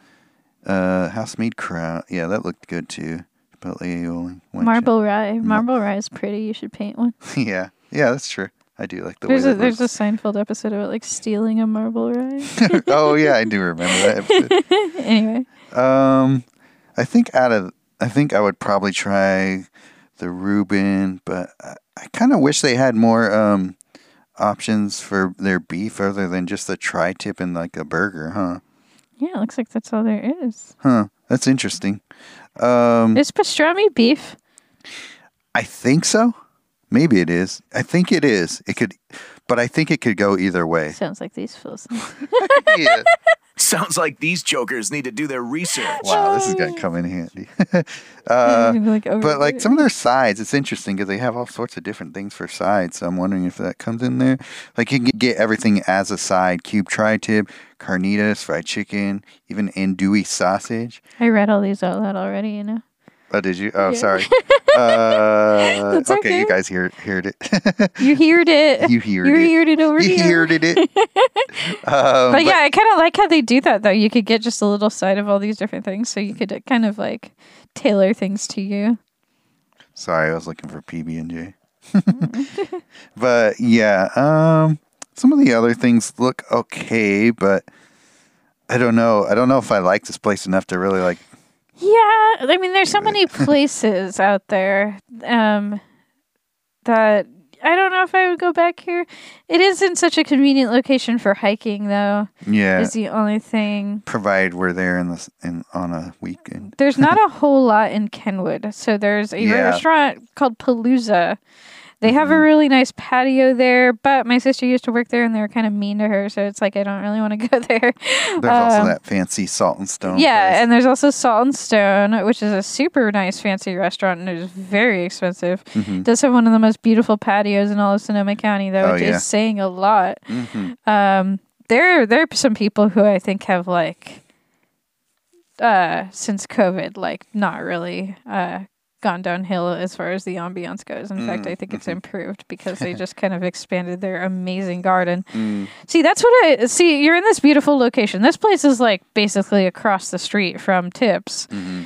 uh, house made crown, yeah, that looked good too. Aioli, white Marble rye. Marble rye is pretty. You should paint one. yeah, yeah, that's true. I do like the There's way a there's a looks. Seinfeld episode about like stealing a marble rye. oh yeah, I do remember that. Episode. anyway, Um, I think out of I think I would probably try the Reuben, but I, I kind of wish they had more um options for their beef other than just the tri-tip and like a burger, huh? yeah, it looks like that's all there is. Huh. That's interesting. Um, Is pastrami beef? I think so. Maybe it is. I think it is. It could, but I think it could go either way. Sounds like these fools. yeah. Sounds like these jokers need to do their research. Wow, this is gonna come in handy. uh, like, But like some of their sides, it's interesting because they have all sorts of different things for sides. So I'm wondering if that comes in there. Like you can get everything as a side: cube tri-tip, carnitas, fried chicken, even andouille sausage. I read all these out loud already. You know. Oh, did you? Oh, Yeah. sorry. Uh, That's okay, you guys heard heard it. You heard it. you heard You it. heard it over here. You here. heard it. um, But yeah, I kind of like how they do that though. You could get just a little side of all these different things, so you could uh, kind of like tailor things to you. Sorry, I was looking for PB and J. but yeah, um, some of the other things look okay, but I don't know. I don't know if I like this place enough to really like. Yeah, I mean, there's so many places out there um, that I don't know if I would go back here. It is in such a convenient location for hiking, though. Yeah, Is the only thing. provide we're there in this in on a weekend. There's not a whole lot in Kenwood. So there's a Yeah. restaurant called Palooza They have a really nice patio there, but my sister used to work there and they were kind of mean to her, so it's like I don't really want to go there. There's also Um, that fancy salt and stone. yeah, place. and there's also Salt and Stone, which is a super nice fancy restaurant and it is very expensive. It does have one of the most beautiful patios in all of Sonoma County, though, Mm-hmm. Oh, which yeah. is saying a lot. Mhm. Um, there, there are some people who I think have like, uh, since COVID, like not really uh gone downhill as far as the ambiance goes. In fact, I think it's improved because they just kind of expanded their amazing garden. Mm. See, that's what I see. You're in this beautiful location. This place is like basically across the street from Tips. Mhm.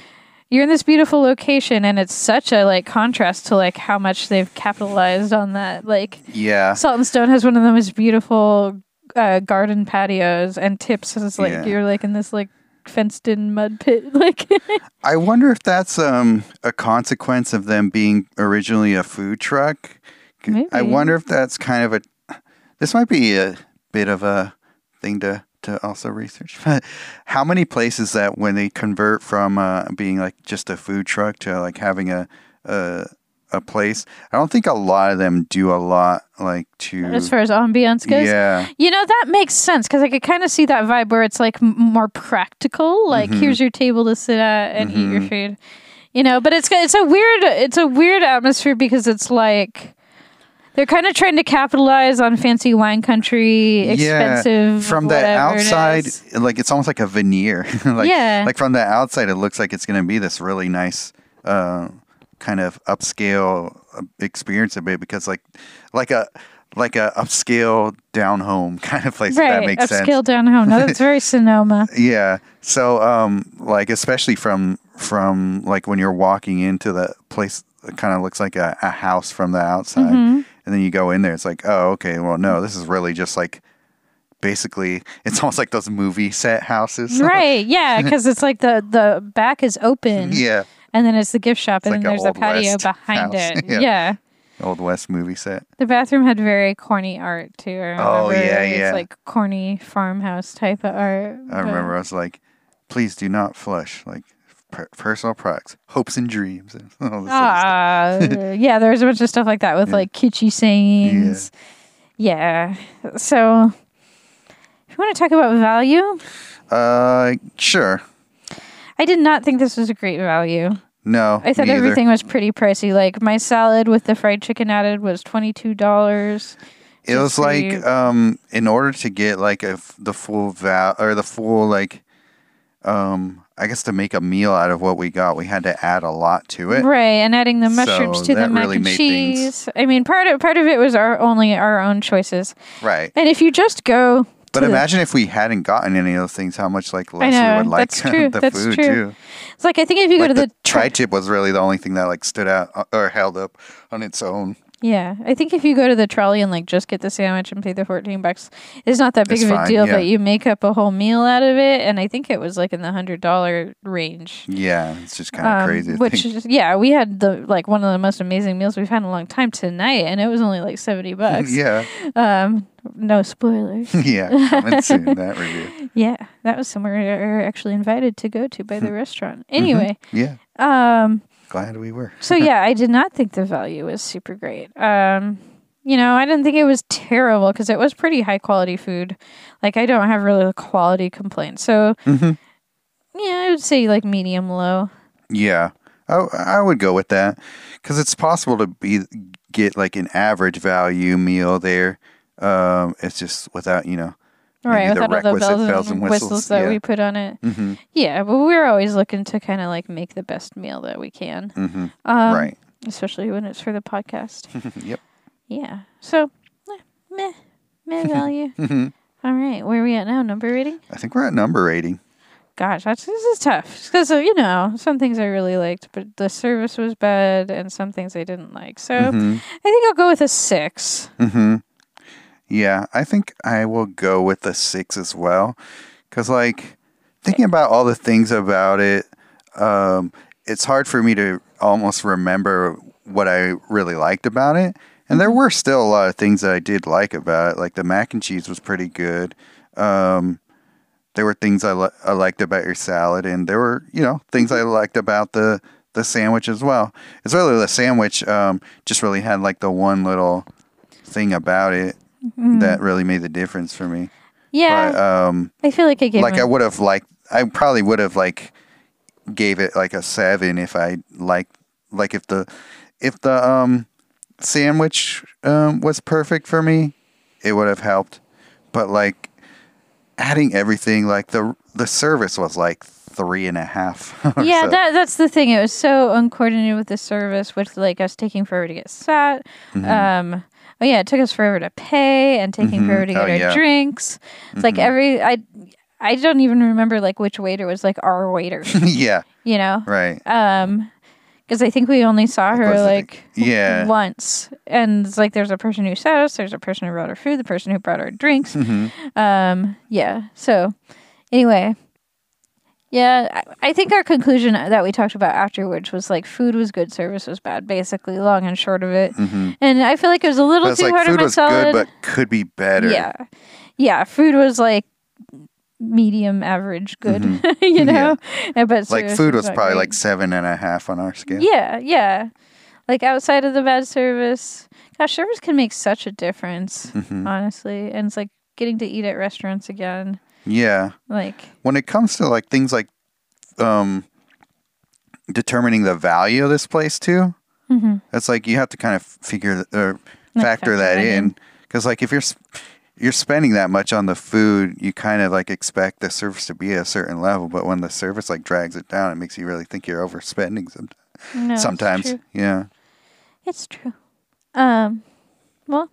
You're in this beautiful location, and it's such a like contrast to like how much they've capitalized on that. Like Yeah. Salt and Stone has one of the most beautiful uh, garden patios, and Tips is like Yeah. you're like in this like fenced in mud pit. Like I wonder if that's um, a consequence of them being originally a food truck. Maybe. I wonder if that's kind of a. This might be a bit of a thing to to also research. But how many places that when they convert from uh, being like just a food truck to like having a a a place, I don't think a lot of them do a lot like to. as far as ambiance goes. yeah, You know that makes sense because I could kind of see that vibe where it's like m- more practical. Like Mm-hmm. here's your table to sit at and eat your food. You know, but it's it's a weird it's a weird atmosphere because it's like they're kind of trying to capitalize on fancy wine country, expensive. Yeah, from the whatever it outside, like it's almost like a veneer. like, Yeah. like from the outside, it looks like it's going to be this really nice, uh, kind of upscale uh, experience a bit because like, like a like a upscale down home kind of place. If that right, makes sense. upscale down home. No, that's very Sonoma. Yeah. So, um, like especially from from like when you're walking into the place, it kind of looks like a, a house from the outside, Mm-hmm. and then you go in there, it's like, oh, okay, well, no, this is really just like basically, it's almost like those movie set houses, right, yeah, because it's like the the back is open. yeah, And then it's the gift shop, and like then there's a patio West behind house. it. Yeah. yeah. old west movie set. The bathroom had very corny art too. I Oh, yeah, It's yeah. like corny farmhouse type of art. I remember I was like, please do not flush like personal products, hopes and dreams, and all this other stuff. Ah, yeah, there was a bunch of stuff like that with like kitschy sayings. Yeah. So, if you want to talk about value, Uh, sure. I did not think this was a great value. No, I thought me either. everything was pretty pricey. Like my salad with the fried chicken added was twenty two dollars. It was like um in order to get like a f- the full val or the full like um I guess to make a meal out of what we got, we had to add a lot to it. Right, and adding the mushrooms So to the that mac really and made cheese. things- I mean, part of part of it was our only our own choices. Right. And if you just go, But to the- imagine if we hadn't gotten any of those things, how much like less know, we would like that's true, the that's food true. too. It's like I think if you Like go to the, the, tri- tri-tip was really the only thing that like stood out uh, or held up on its own. yeah, I think if you go to the trolley and like just get the sandwich and pay the fourteen bucks, it's not that big It's of a deal. yeah. But you make up a whole meal out of it, and I think it was like in the hundred dollar range. Yeah, it's just kind of Um, crazy. Which think. is yeah, we had the like one of the most amazing meals we've had in a long time tonight, and it was only like seventy bucks. yeah, Um, no spoilers. yeah, coming soon that review. Yeah, that was somewhere we were actually invited to go to by the restaurant. Anyway, Yeah, um, glad we were. so yeah, I did not think the value was super great. Um, you know, I didn't think it was terrible because it was pretty high quality food. Like I don't have really a quality complaints. So Mhm. yeah, I would say like medium low. Yeah, I, I would go with that because it's possible to be get like an average value meal there. Um, it's just without you know right without all the bells, bells and, whistles, whistles that yeah. we put on it. Mm-hmm. yeah but we're always looking to kind of like make the best meal that we can. Mm-hmm. um, right. especially when it's for the podcast. Yep. Yeah. So meh meh value. Mm-hmm. all right where are we at now? Number rating? I think we're at number rating. Gosh that's this is tough. Because uh, you know some things i really liked but the service was bad and some things i didn't like. So mm-hmm. i think i'll go with a 6 mm-hmm. Yeah, I think I will go with the six as well, because like thinking about all the things about it, um, it's hard for me to almost remember what I really liked about it. And there were still a lot of things that I did like about it. Like the mac and cheese was pretty good. Um, there were things I, li- I liked about your salad, and there were you know things I liked about the the sandwich as well. It's really the sandwich. Um, just really had like the one little thing about it that really made the difference for me. Yeah, But um, I feel like I gave like I would have liked. I probably would have like gave it like a seven if I like like if the if the um sandwich um was perfect for me, it would have helped. But like adding everything, like the the service was like three and a half. yeah, so. that that's the thing. It was so uncoordinated with the service, with like us taking forever to get sat. Mm-hmm. Um, oh yeah, it took us forever to pay and taking forever to get Oh, our yeah. Mm-hmm. drinks. It's like every I I don't even remember like which waiter was like our waiter. yeah, you know, right. um, because I think we only saw her like yeah. once, and it's like there's a person who sat us, there's a person who brought our food, the person who brought our drinks. Mm-hmm. Um, yeah. So, anyway, yeah, I, I think our conclusion that we talked about afterwards was like food was good, service was bad, basically, long and short of it. And I feel like it was a little But it's too like hard on food my was salad. good, but could be better. yeah, yeah, food was like medium average good, you know. Yeah, but Mm-hmm. like service food was not probably great. like seven and a half on our scale. Yeah, yeah. Like outside of the bad service, gosh, service can make such a difference, Mm-hmm. honestly. And it's like getting to eat at restaurants again. Yeah. Like, when it comes to like things like um determining the value of this place too it's like you have to kind of figure th- or factor factor that that in because like if you're you're spending that much on the food you kind of like expect the service to be at a certain level but when the service like drags it down it makes you really think you're overspending some, no, it's sometimes true. yeah It's true. Um, well,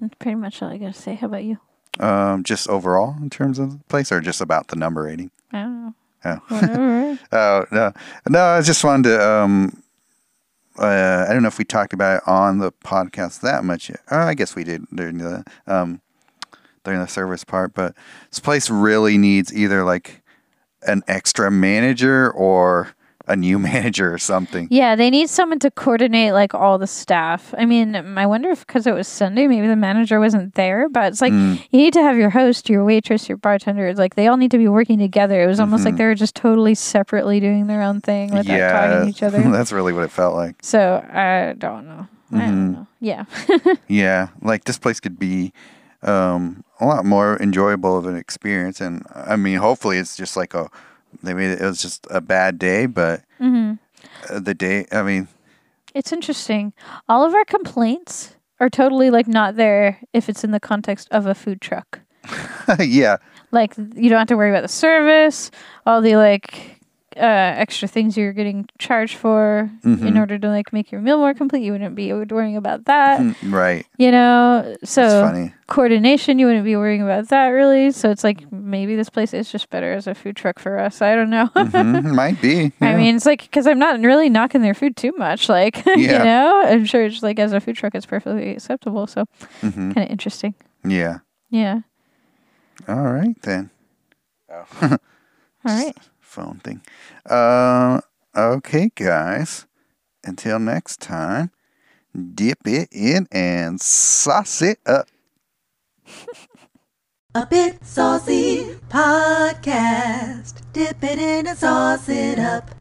that's pretty much all I gotta say. How about you? Um just overall in terms of the place or just about the number rating I don't know. oh Whatever. Oh no, no! I just wanted to. Um, uh, I don't know if we talked about it on the podcast that much. Yet. Uh, I guess we did during the um, during the service part. But this place really needs either like an extra manager or a new manager or something. yeah, they need someone to coordinate like all the staff. I mean, I wonder if because it was Sunday, maybe the manager wasn't there. But it's like Mm. you need to have your host, your waitress, your bartender. It's like they all need to be working together. It was almost like they were just totally separately doing their own thing without Mm-hmm. yeah, talking to each other. that's really what it felt like. so I don't know. I Mm-hmm. don't know. Yeah. Yeah, like this place could be um, a lot more enjoyable of an experience, and I mean, hopefully, it's just like a they made it. It was just a bad day, but Mm-hmm. uh, the day. I mean, It's interesting. All of our complaints are totally like not there if it's in the context of a food truck. yeah, Like you don't have to worry about the service, all the like uh, extra things you're getting charged for in order to like make your meal more complete. You wouldn't be worrying about that, right. you know. So funny. coordination, you wouldn't be worrying about that really. So it's like maybe this place is just better as a food truck for us. I don't know. Mhm, might be. I mean, it's like because I'm not really knocking their food too much. Like, you know, I'm sure it's like as a food truck, it's perfectly acceptable. So, Mhm. kind of interesting. yeah. Yeah. All right then. All right. Phone thing. Uh, okay, guys. Until next time, dip it in and sauce it up. A bit saucy podcast. Dip it in and sauce it up.